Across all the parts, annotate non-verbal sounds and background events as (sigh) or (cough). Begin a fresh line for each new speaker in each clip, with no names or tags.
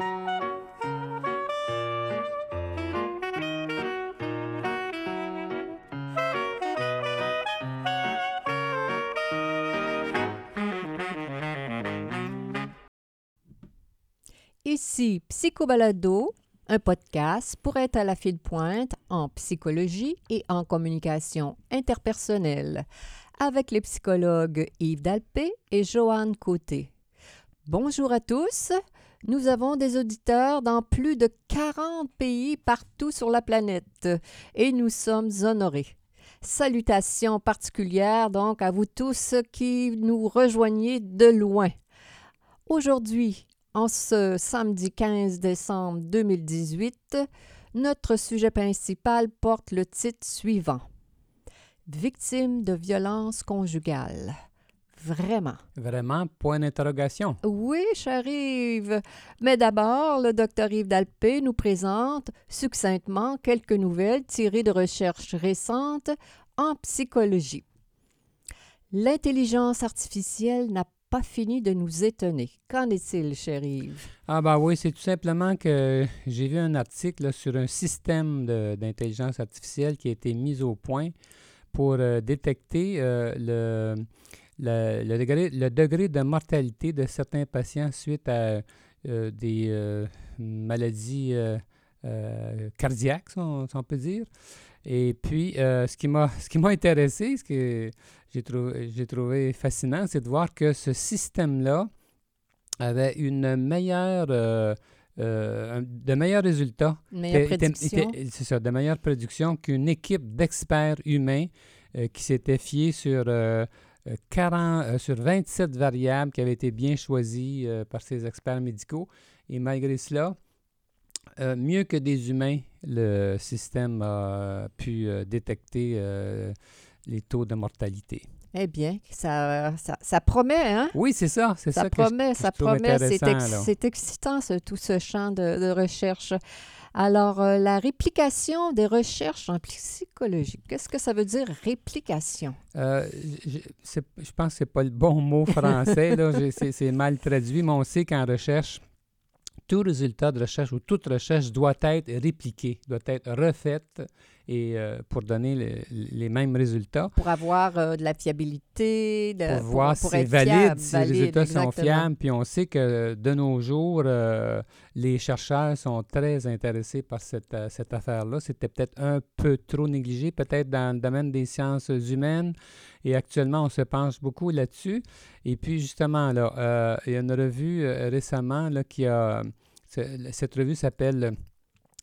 Ici Psychobalado, un podcast pour être à la file pointe en psychologie et en communication interpersonnelle avec les psychologues Yves Dalpé et Joanne Côté. Bonjour à tous. Nous avons des auditeurs dans plus de 40 pays partout sur la planète et nous sommes honorés. Salutations particulières donc à vous tous qui nous rejoignez de loin. Aujourd'hui, en ce samedi 15 décembre 2018, notre sujet principal porte le titre suivant Victime de violence conjugale. Vraiment.
Vraiment, point d'interrogation.
Oui, cher Yves. Mais d'abord, le docteur Yves Dalpé nous présente succinctement quelques nouvelles tirées de recherches récentes en psychologie. L'intelligence artificielle n'a pas fini de nous étonner. Qu'en est-il, cher Yves?
Ah ben oui, c'est tout simplement que j'ai vu un article sur un système d'intelligence artificielle qui a été mis au point pour euh, détecter euh, le, le, degré, le, degré, de mortalité de certains patients suite à euh, des maladies cardiaques, si on, peut dire. Et puis, ce qui m'a intéressé, ce que j'ai trouvé, trouvé, fascinant, c'est de voir que ce système-là avait une meilleure, euh, euh, de meilleurs résultats. C'est ça, de meilleures productions qu'une équipe d'experts humains euh, qui s'était fiée sur, 40, sur 27 variables qui avaient été bien choisies par ces experts médicaux. Et malgré cela, mieux que des humains, le système a pu détecter les taux de mortalité.
Eh bien, ça, ça, promet, hein?
Oui, c'est ça. C'est ça,
ça promet, ça promet. C'est excitant, tout ce champ de, recherche. Alors, euh, la réplication des recherches en psychologie, qu'est-ce que ça veut dire réplication?
Euh, je, je, pense que ce n'est pas le bon mot français, c'est mal traduit, mais on sait qu'en recherche, tout résultat de recherche ou toute recherche doit être répliqué, doit être refaite et euh, pour donner les mêmes résultats.
Pour avoir euh, de la fiabilité, de,
pour, voir si c'est valide, si les résultats sont fiables. Puis on sait que de nos jours, euh, les chercheurs sont très intéressés par cette, cette affaire-là. C'était peut-être un peu trop négligé, peut-être dans le domaine des sciences humaines. Et actuellement, on se penche beaucoup là-dessus. Et puis justement, là, il y a une revue récemment là, qui a... Cette revue s'appelle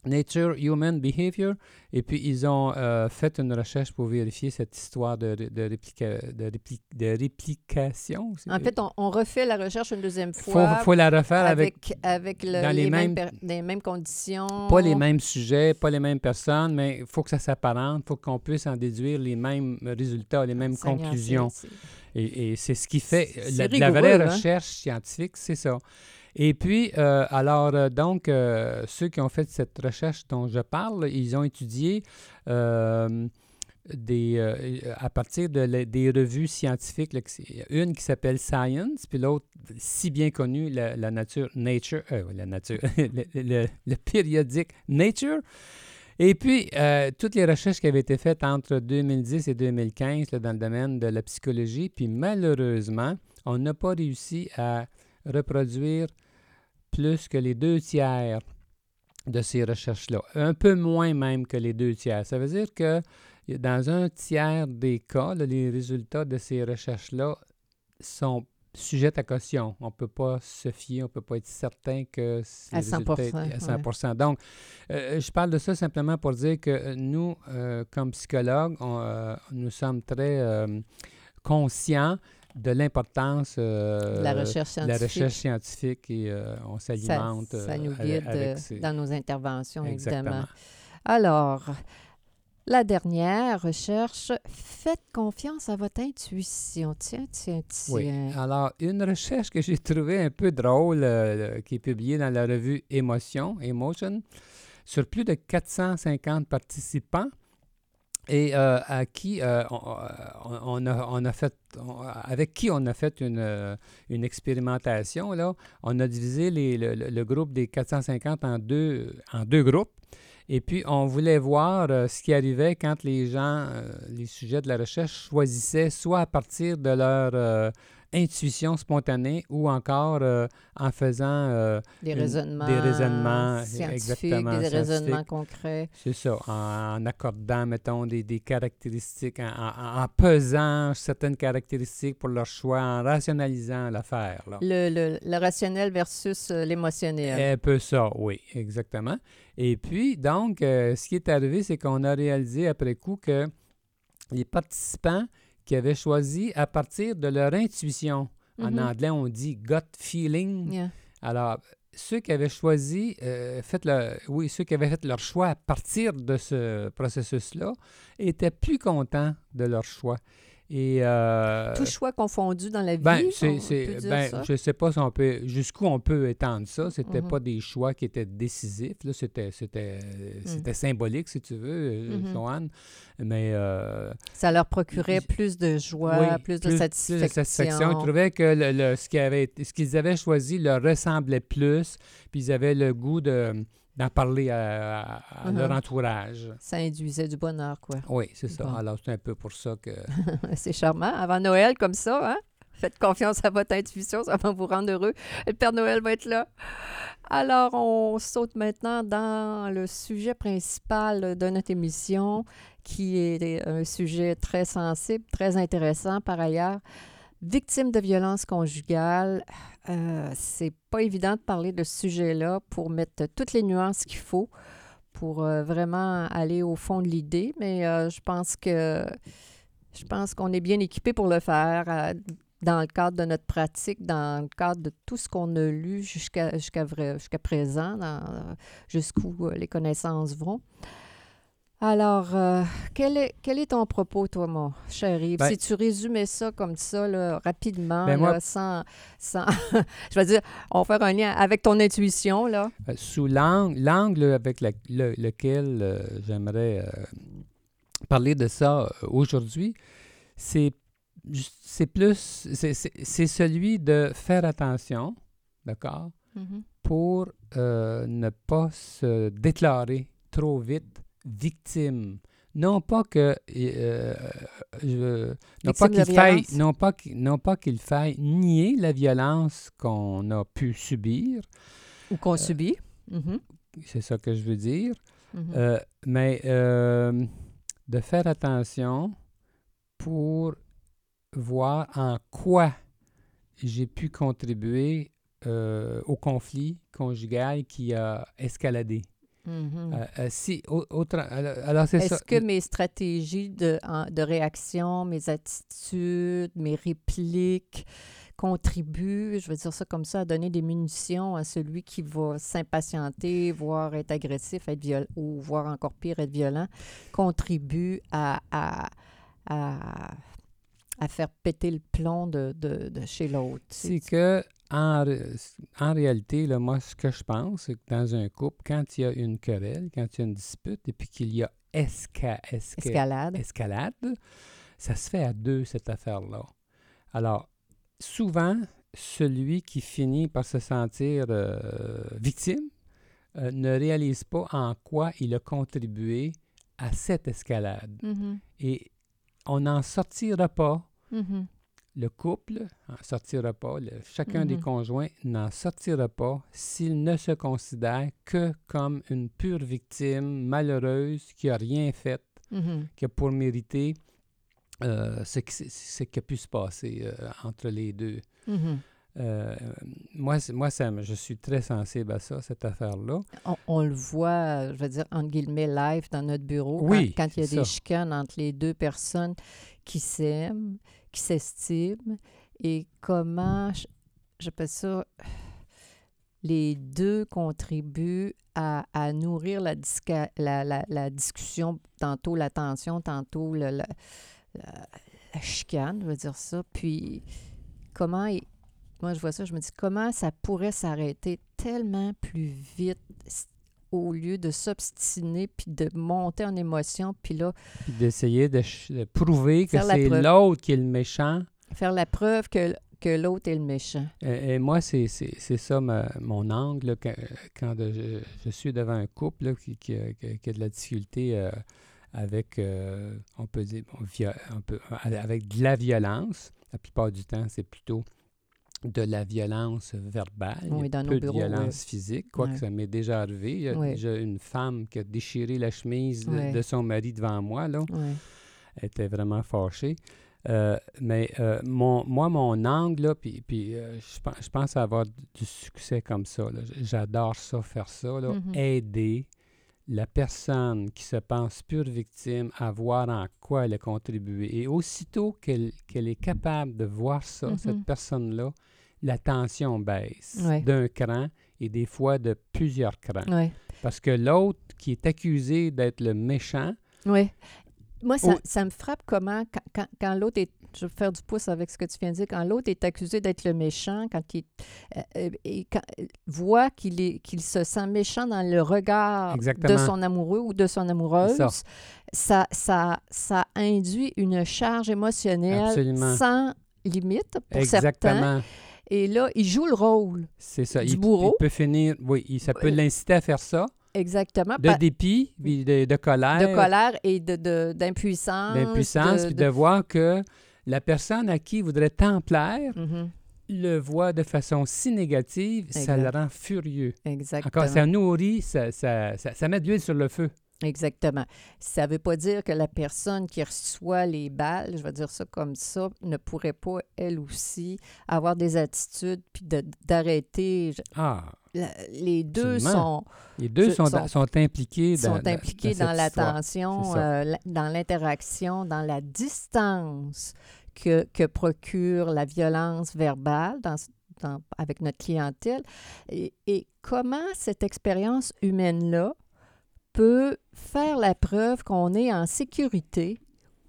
Nature Human Behavior. Et puis, ils ont euh, fait une recherche pour vérifier cette histoire de, de, de, réplication.
En fait, on, refait la recherche une deuxième fois.
Il faut, la refaire avec,
avec, les, mêmes, les mêmes conditions.
Pas les mêmes sujets, pas les mêmes personnes, mais il faut que ça s'apparente, il faut qu'on puisse en déduire les mêmes résultats, les mêmes conclusions. Et, c'est ce qui fait la, vraie hein? recherche scientifique, c'est ça. Et puis, euh, alors, euh, donc, euh, ceux qui ont fait cette recherche dont je parle, ils ont étudié des, à partir de des revues scientifiques, une qui s'appelle Science, puis l'autre, si bien connue, la, nature, Nature, la nature, (laughs) le, périodique Nature. Et puis, toutes les recherches qui avaient été faites entre 2010 et 2015 dans le domaine de la psychologie, puis malheureusement, on n'a pas réussi à reproduire plus que les deux tiers de ces recherches-là. Un peu moins même que les deux tiers. Ça veut dire que dans un tiers des cas, les résultats de ces recherches-là sont sujets à caution. On ne peut pas se fier, on ne peut pas être certain que
c'est à 100
à 100 Donc, euh, je parle de ça simplement pour dire que nous, euh, comme psychologues, euh, nous sommes très conscients de l'importance
de la recherche scientifique,
la recherche scientifique et euh, on s'alimente.
Ça, ça, nous guide euh, dans nos interventions, évidemment. Alors, la dernière recherche, faites confiance à votre intuition. Tiens, tiens, tiens.
Oui. Alors, une recherche que j'ai trouvée un peu drôle, euh, qui est publiée dans la revue Émotion, Emotion, sur plus de 450 participants, et euh, qui euh, on, on a, fait, avec qui on a fait une, euh, une expérimentation. Là. On a divisé le, le- groupe des 450 en deux, en deux groupes. Et puis, on voulait voir euh, ce qui arrivait quand les gens, euh, les sujets de la recherche, choisissaient soit à partir de leur euh, intuition spontanée ou encore euh, en faisant euh,
Des
Une-
raisonnements,
des raisonnements,
scientifiques,
exactement,
des raisonnements concrets.
C'est ça, en, en accordant, mettons, des, des caractéristiques, en, en- en pesant certaines caractéristiques pour leur choix, en rationalisant l'affaire.
Le, le- le rationnel versus euh, l'émotionnel.
Un peu ça, oui, exactement. Et puis, donc, euh, ce qui est arrivé, c'est qu'on a réalisé après coup que les participants qui avaient choisi à partir de leur intuition, en
Mhm.
anglais, on dit gut feeling,
Yeah.
Alors, ceux qui avaient choisi, euh, fait le- oui, ceux qui avaient fait leur choix à partir de ce processus-là étaient plus contents de leur choix. Et euh,
Tout choix confondu dans la vie,
ben,
on
c'est, c'est-
peut dire
ben,
ça?
je ne sais pas si on peut, jusqu'où on peut étendre ça. C'était
Mhm.
pas des choix qui étaient décisifs. Là, c'était, c'était, c'était symbolique, si tu veux, euh,
Mhm.
Joanne. Mais euh,
Ça leur procurait plus de joie,
oui,
plus, de satisfaction.
satisfaction. Ils trouvaient que le, le- ce, qui avait, ce qu'ils avaient choisi leur ressemblait plus, puis ils avaient le goût de, d'en parler à, à- à leur entourage.
Ça induisait du bonheur, quoi.
Oui, c'est ça.
Bon.
Alors, c'est un peu pour ça que... (laughs)
C'est charmant. Avant Noël, comme ça, hein? Faites confiance à votre intuition, ça va vous rendre heureux. Le Père Noël va être là. Alors, on saute maintenant dans le sujet principal de notre émission, qui est un sujet très sensible, très intéressant par ailleurs. Victime de violences conjugales, euh, c'est pas évident de parler de ce sujet-là pour mettre toutes les nuances qu'il faut pour euh, vraiment aller au fond de l'idée, mais euh, je pense que je pense qu'on est bien équipé pour le faire euh, dans le cadre de notre pratique, dans le cadre de tout ce qu'on a lu jusqu'à jusqu'à jusqu'à présent, jusqu'où les connaissances vont. Alors, euh, quel, est, quel est ton propos, toi, mon cher Yves?
Ben-
si tu résumais ça comme ça, là, rapidement,
Ben, moi-
là, sans, sans (laughs) je veux dire, on va faire un lien avec ton intuition, là.
Euh, sous l'angle, l'angle avec la- le- lequel euh, j'aimerais parler de ça aujourd'hui, c'est, plus, c'est, c'est- c'est celui de faire attention, d'accord, pour euh, ne pas se déclarer trop vite victime. Non pas que euh, je- non pas qu'il faille non pas non pas qu'il faille nier la violence qu'on a pu subir,
Ou qu'on subit. Mhm,
c'est ça que je veux dire.
mhm.
Euh, mais euh, de faire attention pour voir en quoi j'ai pu contribuer euh, au conflit conjugal qui a escaladé. Si, au- autre, alors, alors, c'est ça.
Est-ce que mes stratégies de, de réaction, mes attitudes, mes répliques contribuent, je veux dire ça comme ça, à donner des munitions à celui qui va s'impatienter, voire être agressif, être ou voire encore pire, être violent, contribuent à, à, à, à faire péter le plomb de, de, de chez l'autre.
C'est que, en, en réalité, là, moi, ce que je pense, c'est que dans un couple, quand il y a une querelle, quand il y a une dispute, et puis qu'il y a esca, esca-
Escalade.
escalade, ça se fait à deux, cette affaire-là. Alors, souvent, celui qui finit par se sentir euh, victime euh, ne réalise pas en quoi il a contribué à cette escalade.
Mhm,
Et on n'en sortira pas
mhm.
Le couple n'en sortira pas, le- chacun des
Mhm.
conjoints n'en sortira pas s'il ne se considère que comme une pure victime malheureuse qui n'a rien fait,
Mhm.
qui a pour mériter euh, ce, qui, s- ce qui a pu se passer euh, entre les deux.
Mhm.
Euh, moi, moi ça, je suis très sensible à ça, cette affaire-là.
On, on le voit, je veux dire, entre guillemets, live dans notre bureau, quand-
Oui,
quand, il y a des chicanes entre les deux personnes qui s'aiment, qui s'estiment, et comment, j'appelle ça, les deux contribuent à, nourrir la, la, la- discussion, tantôt la tension, tantôt le- la, chicane, je veux dire ça. Puis, comment, moi je vois ça, je me dis, comment ça pourrait s'arrêter tellement plus vite au lieu de s'obstiner puis de monter en émotion, puis là,
Puis d'essayer de, prouver que c'est l'autre qui est le méchant.
faire la preuve que, que l'autre est le méchant.
Et, et moi, c'est ça ma- mon angle là, quand, quand de- je, je suis devant un couple là, qui, qui a, qui de la difficulté euh, avec, euh, on peut dire, bon, via- avec de la violence. La plupart du temps, c'est plutôt de la violence verbale.
Oui, dans nos
peu
bureaux,
de violence physique, quoique
Ouais.
ça m'est déjà arrivé. Il y a déjà une femme qui a déchiré la chemise de- son mari devant moi. Là. Elle était vraiment fâchée. Euh, mais euh, mon, moi, mon angle, là, puis, puis euh, je, pense, je pense avoir du succès comme ça. J'adore ça, faire ça. là.
Mhm.
Aider la personne qui se pense pure victime à voir en quoi elle a contribué. Et aussitôt qu'elle est capable de voir ça,
Mhm.
cette personne-là, la tension baisse
Ouais.
d'un cran et des fois de plusieurs crans.
Ouais.
Parce que l'autre qui est accusé d'être le méchant,
Oui. Moi, ça,
Oh.
ça me frappe comment, quand, quand- quand l'autre est. Je vais faire du pouce avec ce que tu viens de dire. Quand l'autre est accusé d'être le méchant, quand il euh, euh, et quand- euh, voit qu'il est qu'il se sent méchant dans le regard de son amoureux ou de son amoureuse,
ça.
ça, ça, ça induit une charge émotionnelle
Absolument.
sans limite pour certains.
Exactement.
Et là, il joue le rôle.
C'est ça.
Du
il,
bourreau.
il peut finir, oui, ça peut
Euh,
l'inciter à faire ça,
Exactement.
de dépit, de, de colère,
de colère et de- de- d'impuissance.
d'impuissance, puis
de-
voir que la personne à qui il voudrait tant plaire
Mhm.
le voit de façon si négative, ça le rend furieux.
Exactement.
Encore, ça nourrit, ça, ça, ça, ça met de l'huile sur le feu.
Exactement. Ça ne veut pas dire que la personne qui reçoit les balles, je vais dire ça comme ça, ne pourrait pas, elle aussi, avoir des attitudes puis d'arrêter.
Ah,
la- Les deux
Absolument.
sont,
les deux
Ce-
sont,
sont-
sont impliqués dans,
sont impliqués
dans
dans, euh, dans l'interaction, dans la distance que, que procure la violence verbale dans, dans- avec notre clientèle. Et, et comment cette expérience humaine-là peut faire la preuve qu'on est en sécurité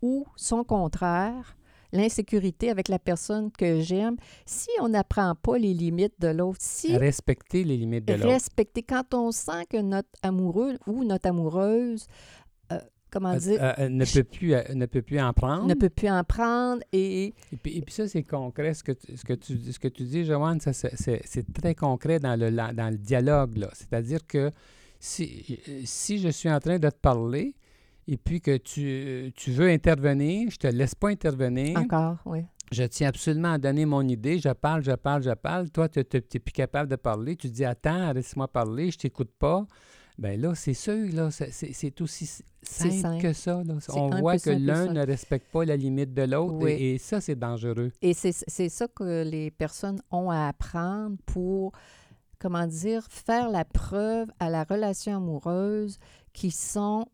ou son contraire, l'insécurité avec la personne que j'aime, si on n'apprend pas les limites de l'autre, si
Respecter les limites de l'autre.
respecter, quand on sent que notre amoureux ou notre amoureuse, euh, comment
Euh,
dire,
euh, ne, peut plus, euh, ne peut plus en prendre.
ne peut plus en prendre et
Et puis, et puis ça, c'est concret. Ce que, tu- ce, que tu, ce que tu dis, Joanne, ça, c'est- très concret dans le, dans le dialogue. là. C'est-à-dire que si, si je suis en train de te parler et puis que tu, tu veux intervenir, je te laisse pas intervenir.
encore, oui.
Je tiens absolument à donner mon idée. Je parle, je parle, je parle. Toi, tu n'es plus capable de parler. Tu dis Attends, laisse-moi parler, je t'écoute pas. Ben là, c'est sûr, là, c'est- aussi simple,
simple.
que ça. là. On voit que l'un ne respecte pas la limite de l'autre
Oui.
et, et ça, c'est dangereux.
Et c'est c'est ça que les personnes ont à apprendre pour, comment dire, faire la preuve à la relation amoureuse qu'ils sont,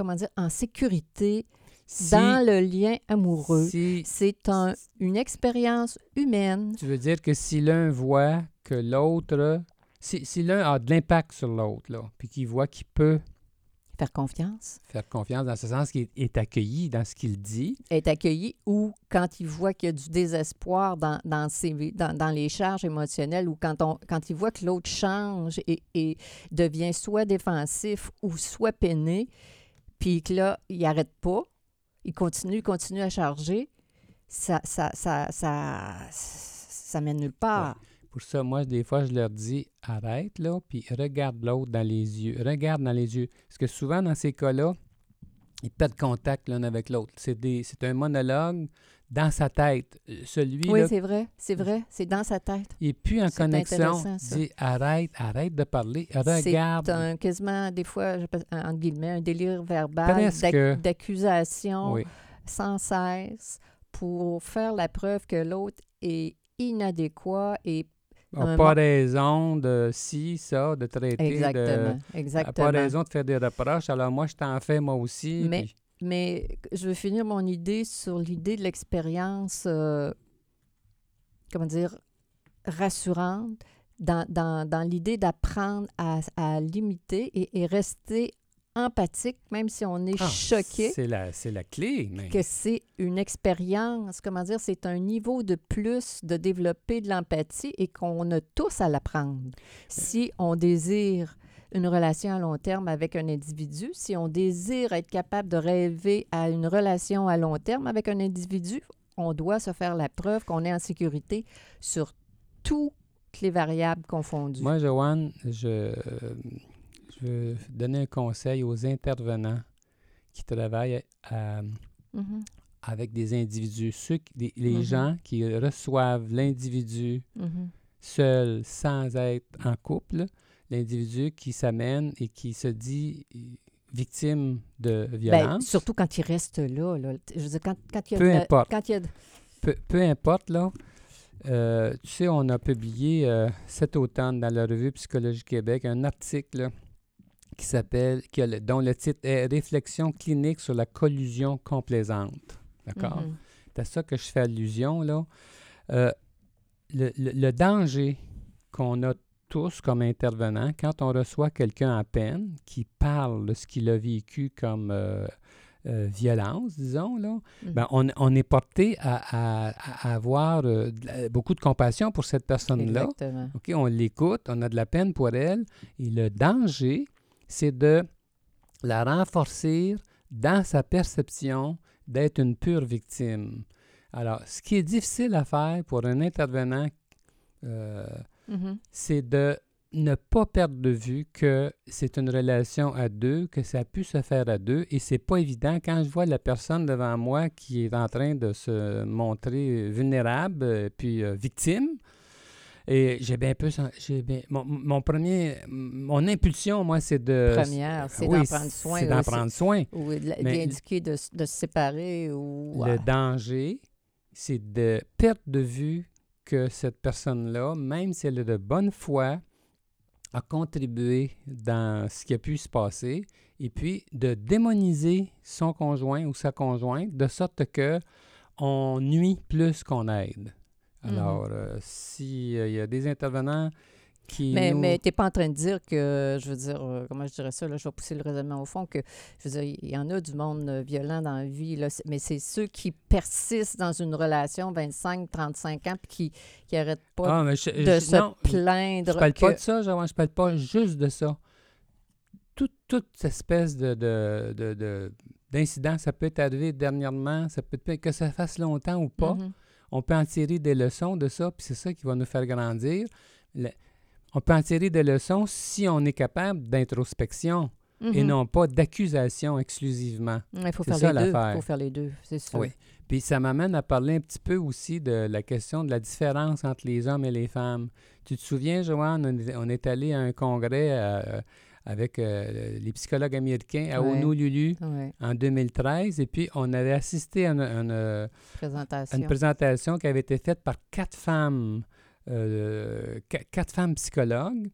comment dire, en sécurité
Si-
dans le lien amoureux.
si
C'est un- une expérience humaine.
tu veux dire que si l'un voit que l'autre, si, si l'un a de l'impact sur l'autre, là, puis qu'il voit qu'il peut
Faire confiance,
faire confiance dans ce sens qu'il est accueilli dans ce qu'il dit,
être accueilli ou quand il voit qu'il y a du désespoir dans, dans, ses- dans, dans les charges émotionnelles ou quand, on, quand il voit que l'autre change et, et devient soit défensif ou soit peiné, puis que là, il n'arrête pas, il continue, continue à charger, ça, ça, ça, ça, ça mène nulle part.
Pour ça, moi, des fois, je leur dis arrête là, puis regarde l'autre dans les yeux. Regarde dans les yeux. Parce que souvent, dans ces cas-là, ils perdent contact l'un avec l'autre. C'est, un monologue dans sa tête. Euh, Celui
Oui, c'est vrai, c'est vrai, c'est dans sa tête.
il n'est plus en connexion. Dis arrête, arrête de parler. Regarde.
C'est un, quasiment, des fois, entre guillemets, un délire verbal d'accusation
Oui.
sans cesse pour faire la preuve que l'autre est inadéquat et
n'a pas raison de ci, ça, de traiter.
exactement,
De, n'a
exactement.
pas raison de faire des reproches. Alors moi, je t'en fais moi aussi.
Mais-
puis-
Mais je veux finir mon idée sur l'idée de l'expérience, euh, comment dire, rassurante, dans, dans, dans l'idée d'apprendre à, à limiter et, et rester empathique, même si on est
Ah,
choqué.
C'est la, c'est la clé. Mais...
que c'est une expérience, comment dire, c'est un niveau de plus de développer de l'empathie et qu'on a tous à l'apprendre. Si on désire une relation à long terme avec un individu, si on désire être capable de rêver à une relation à long terme avec un individu, on doit se faire la preuve qu'on est en sécurité sur toutes les variables confondues.
Moi, Joanne, je, je veux donner un conseil aux intervenants qui travaillent à,
Mhm,
avec des individus, ceux les, les
Mhm.
gens qui reçoivent l'individu
mhm.
seul, sans être en couple, l'individu qui s'amène et qui se dit victime de
Ben,
violence?
surtout quand il reste là. là. Je veux dire, quand, quand il y a
Peu
de
importe.
Quand il y a de-
peu, peu importe, là. euh, tu sais, on a publié euh, cet automne dans la revue Psychologie Québec un article qui s'appelle, dont le titre est Réflexion clinique sur la collusion complaisante. D'accord?
Mhm.
C'est à ça que je fais allusion, là. Euh, le, le- le danger qu'on a tous comme intervenants, quand on reçoit quelqu'un à peine qui parle de ce qu'il a vécu comme euh, euh, violence, disons, là,
Mhm.
ben, on, on est porté à, à- à avoir euh, beaucoup de compassion pour cette personne-là.
Exactement.
OK, on l'écoute, on a de la peine pour elle. Et le danger, c'est de la renforcer dans sa perception d'être une pure victime. Alors, ce qui est difficile à faire pour un intervenant, euh,
Mhm.
c'est de ne pas perdre de vue que c'est une relation à deux, que ça a pu se faire à deux, et c'est pas évident quand je vois la personne devant moi qui est en train de se montrer vulnérable, euh, puis euh, victime. Et j'ai bien peu, bien, mon, mon premier, mon impulsion, moi, c'est de.
Première, c'est
Oui,
d'en prendre soin.
C'est d'en prendre soin.
Ou d'indiquer de, de se séparer ou...
Le
Ouais.
danger, c'est de perdre de vue que cette personne-là, même si elle est de bonne foi, a contribué dans ce qui a pu se passer, et puis de démoniser son conjoint ou sa conjointe de sorte que on nuit plus qu'on aide.
Mhm.
Alors, euh, s'il y a des intervenants qui
Mais,
nous-
mais tu n'es pas en train de dire que, je veux dire, euh, comment je dirais ça, là, je vais pousser le raisonnement au fond, que, je veux dire, il y en a du monde euh, violent dans la vie, là, mais c'est ceux qui persistent dans une relation 25, 35 ans, puis qui n'arrêtent pas
Ah, mais je-
de
je-
se
non,
plaindre.
Je parle
que-
pas de ça, je parle pas juste de ça. Toute, toute espèce de, de, de- ça peut être arrivé dernièrement, ça peut être que ça fasse longtemps ou pas.
Mhm.
On peut en tirer des leçons de ça, puis c'est ça qui va nous faire grandir. Le- on peut en tirer des leçons si on est capable d'introspection et
Mhm.
non pas d'accusation exclusivement.
Il faut faire les deux. Il faut faire les deux, c'est sûr.
Oui. Puis ça m'amène à parler un petit peu aussi de la question de la différence entre les hommes et les femmes. Tu te souviens, Joanne, on est, allé à un congrès euh, avec euh, les psychologues américains à
Ouais.
Honolulu en 2013, et puis on avait assisté à une, à une- à
présentation.
une présentation qui avait été faite par quatre femmes, euh, quatre femmes psychologues,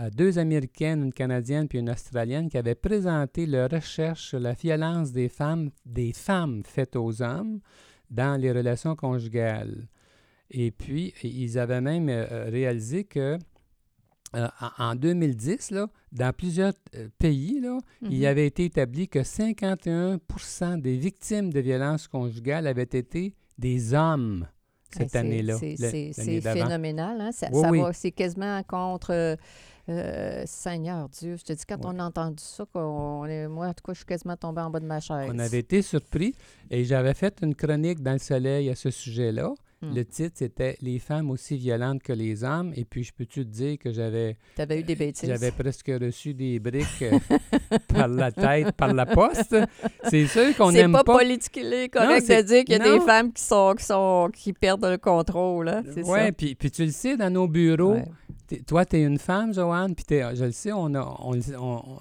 euh, deux Américaines, une Canadienne puis une Australienne, qui avaient présenté leur recherche sur la violence des femmes, des femmes faites aux hommes dans les relations conjugales. Et puis, ils avaient même euh, réalisé que euh, en en 2010, là, dans plusieurs euh, pays, là, il
Mhm.
avait été établi que 51% des victimes de violences conjugales avaient été des hommes cette
Hey,
année-là.
C'est phénoménal. Hein? Ça,
Oui,
ça
oui.
c'est quasiment contre. euh, Seigneur Dieu, je te dis, quand
Ouais.
on a entendu ça, est, moi, en tout cas, je suis quasiment tombée en bas de ma chaise.
On avait été surpris et j'avais fait une chronique dans le soleil à ce sujet-là.
Hmm.
Le titre, c'était Les femmes aussi violentes que les hommes. Et puis, je peux-tu te dire que j'avais
Tu avais eu des bêtises.
j'avais presque reçu des briques euh, (laughs) par la tête, par la poste. C'est sûr qu'on
C'est
n'aime
pas,
pas.
politiquement correct
Non,
de
c'est-
dire qu'il y a des femmes qui sont, qui sont qui perdent le contrôle. Hein? C'est
Ouais,
ça.
puis, puis tu le sais, dans nos bureaux,
Ouais.
Toi, tu es une femme, Joanne, puis je le sais, on a, on-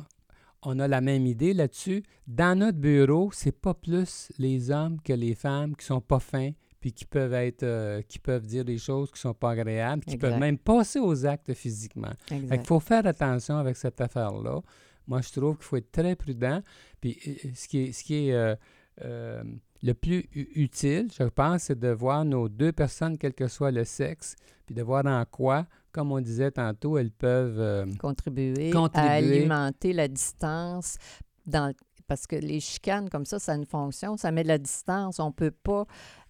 on a la même idée là-dessus. Dans notre bureau, c'est pas plus les hommes que les femmes qui sont pas fins, puis qui peuvent être, euh, qui peuvent dire des choses qui sont pas agréables, qui peuvent même passer aux actes physiquement. Qu'il faut faire attention avec cette affaire-là. Moi, je trouve qu'il faut être très prudent. Puis euh, ce qui est, ce qui est euh, euh, le plus utile, je pense, c'est de voir nos deux personnes, quel que soit le sexe, puis de voir en quoi, comme on disait tantôt, elles peuvent... euh,
contribuer,
Contribuer.
à alimenter la distance dans parce que les chicanes comme ça, ça a une fonction, ça met de la distance. On peut pas,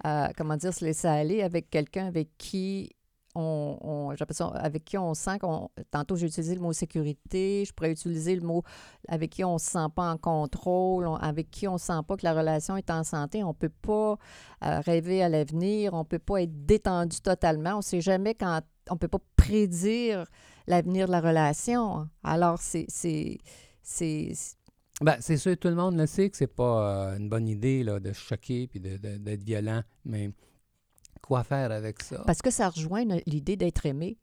euh, comment dire, se laisser aller avec quelqu'un avec qui on, on- ça avec qui on sent qu'on. Tantôt, j'ai utilisé le mot sécurité. Je pourrais utiliser le mot avec qui on ne se sent pas en contrôle, on- avec qui on ne sent pas que la relation est en santé. On ne peut pas euh, rêver à l'avenir. On ne peut pas être détendu totalement. On ne sait jamais quand. On ne peut pas prédire l'avenir de la relation. Alors, c'est c'est
Ben, c'est sûr, tout le monde le sait que c'est pas euh, une bonne idée là, de choquer puis d'être violent, mais quoi faire avec ça?
Parce que ça rejoint l'idée d'être aimé,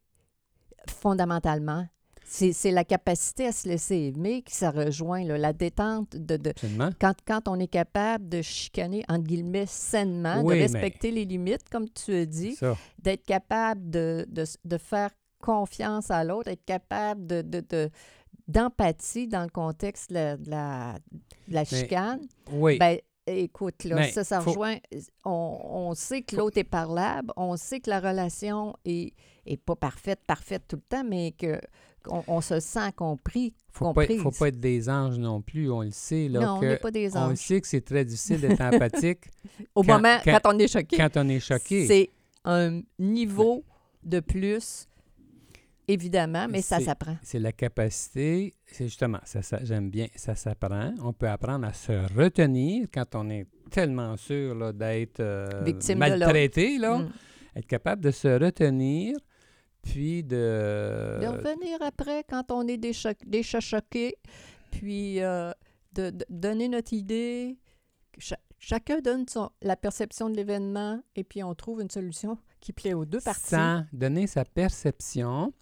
fondamentalement. C'est la capacité à se laisser aimer qui ça rejoint, là, la détente de, de- quand, quand on est capable de chicaner, entre guillemets, sainement,
Oui,
de
mais-
respecter les limites, comme tu as dit, d'être capable de, de, de faire confiance à l'autre, être capable de- d'empathie dans le contexte de la, de la, de la chicane.
Oui.
Ben, écoute, là,
Mais
ça, ça
faut-
rejoint. On, on sait que l'autre est parlable, on sait que la relation est, est pas parfaite, parfaite tout le temps, mais que on, on se sent compris,
faut pas,
comprise.
faut pas être des anges non plus, on le sait. Là,
non, on n'est pas des
On le
anges.
sait que c'est très difficile d'être (laughs) empathique
Au
quand-
moment,
quand-
quand, on est choqué,
quand on est choqué.
c'est un niveau de plus, évidemment, mais ça s'apprend.
C'est la capacité, c'est justement, ça, ça- j'aime bien, ça s'apprend. On peut apprendre à se retenir quand on est tellement sûr d'être euh, maltraité, là,
Mm.
être capable de se retenir, puis de...
De revenir après quand on est des chats choqués, puis euh, de, de donner notre idée. Cha- chacun donne son, la perception de l'événement et puis on trouve une solution qui plaît aux deux parties.
sans donner sa perception,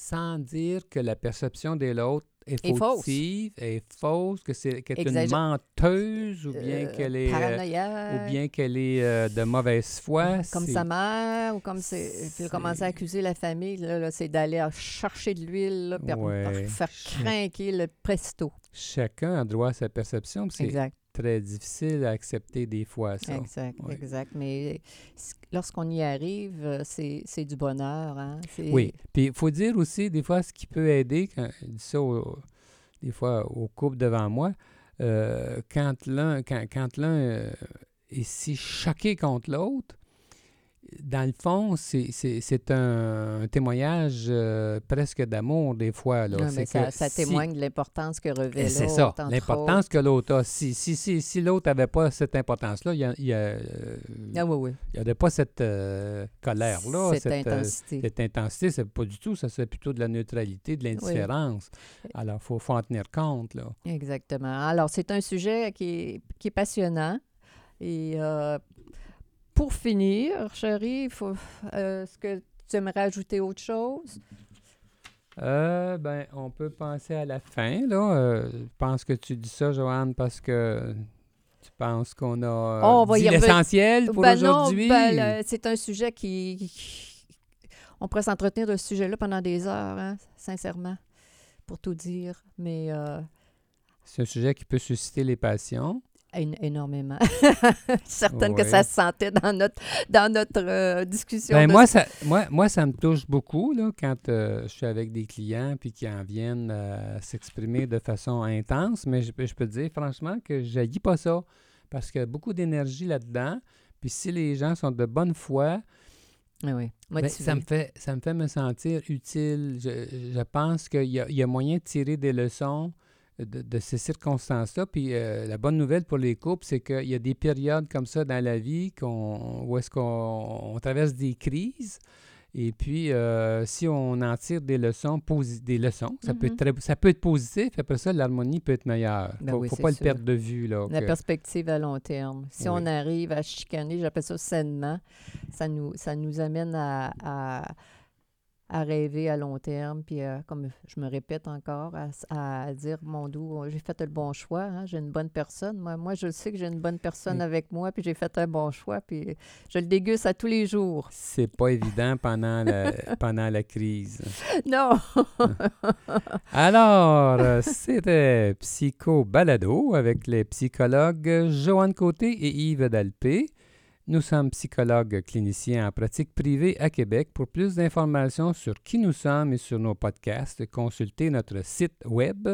sans dire que la perception de l'autre est,
Est fausse.
est fausse, que c'est qu'elle est une menteuse ou bien
Euh,
qu'elle est euh, ou bien qu'elle est euh, de mauvaise foi.
comme sa mère, ou comme c'est. Commencer à accuser la famille, là, là, c'est d'aller chercher de l'huile,
Ouais.
faire craquer le presto.
Chacun a droit à sa perception,
Exact.
Très difficile à accepter des fois ça.
Exact,
Oui.
exact. Mais lorsqu'on y arrive, euh, c'est du bonheur. Hein?
Oui, puis il faut dire aussi des fois ce qui peut aider, quand je dis ça au- des fois au couple devant moi, euh, quand l'un quand, quand l'un euh, est si choqué contre l'autre, dans le fond, c'est- c'est c'est un, un témoignage euh, presque d'amour des fois. Là.
Non, mais
C'est
ça, ça
si-
témoigne de l'importance que revêt
C'est
l'autre,
ça,
entre
l'importance que l'autre a. Si, si, si, si l'autre n'avait pas cette importance-là, il n'y euh,
Ah oui, oui.
aurait pas cette euh, colère-là,
Cette,
cette, euh,
intensité.
cette intensité, c'est pas du tout, ça c'est plutôt de la neutralité, de l'indifférence. Alors, il faut, faut en tenir compte, là.
Exactement. Alors, c'est un sujet qui est, qui est passionnant. Et pour finir, chérie, euh, est-ce que tu aimerais ajouter autre chose?
Euh, ben, on peut penser à la fin, là. Euh, je pense que tu dis ça, Joanne, parce que tu penses qu'on a euh,
Oh, on va
dit l'essentiel pour
Ben
aujourd'hui.
ben, le- c'est un sujet qui... qui- On pourrait s'entretenir de ce sujet-là pendant des heures, hein, sincèrement, pour tout dire. Mais euh,
C'est un sujet qui peut susciter les passions.
Én- énormément. (laughs) Certaine que ça se sentait dans notre, dans notre euh, discussion.
Ben,
de-
moi, ça, moi, moi, ça me touche beaucoup là, quand euh, je suis avec des clients puis qui en viennent euh, s'exprimer de façon intense. Mais je, peux- je peux te dire franchement que je n'haïs pas ça parce qu'il y a beaucoup d'énergie là-dedans. Puis si les gens sont de bonne foi,
Ah oui,
ben, ça, me fait, ça me fait me sentir utile. Je, je pense qu'il y, y a moyen de tirer des leçons de, de ces circonstances-là. Puis euh, la bonne nouvelle pour les couples, c'est qu'il y a des périodes comme ça dans la vie qu'on, où est-ce qu'on on traverse des crises. Et puis, euh, si on en tire des leçons, des leçons, ça, peut être
Mhm.
très- ça peut être positif, après ça, l'harmonie peut être meilleure. Il
Ben
ne
oui,
faut pas le perdre de vue. Là,
La
que-
perspective à long terme. Si
Oui.
on arrive à chicaner, j'appelle ça sainement, ça nous, ça nous amène à, à, à rêver à long terme, puis euh, comme je me répète encore, à, à dire, mon doux, j'ai fait le bon choix, hein, j'ai une bonne personne. Moi, moi, je sais que j'ai une bonne personne
Oui.
avec moi, puis j'ai fait un bon choix, puis je le déguste à tous les jours.
C'est pas évident pendant la, (laughs) pendant la crise.
Non! (laughs)
Alors, euh, c'était Psycho Balado avec les psychologues Joanne Côté et Yves Dalpé. Nous sommes psychologues cliniciens en pratique privée à Québec. Pour plus d'informations sur qui nous sommes et sur nos podcasts, consultez notre site web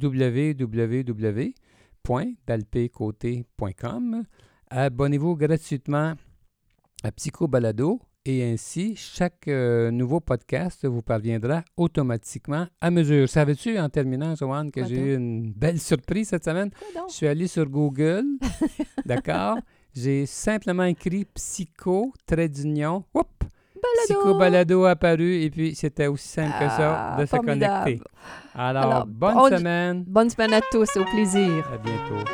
www.dalpécoté.com. Abonnez-vous gratuitement à Psycho Balado et ainsi, chaque euh, nouveau podcast vous parviendra automatiquement à mesure. Savais-tu, en terminant, Joanne, que j'ai eu une belle surprise cette semaine? Je suis allé sur Google, d'accord? (laughs) J'ai simplement écrit psycho, trait d'union, psycho balado apparu, et puis c'était aussi simple que ça
Ah,
de se connecter. Alors,
Alors,
bonne
bonne-
semaine,
Bonne semaine à tous, au plaisir.
à bientôt.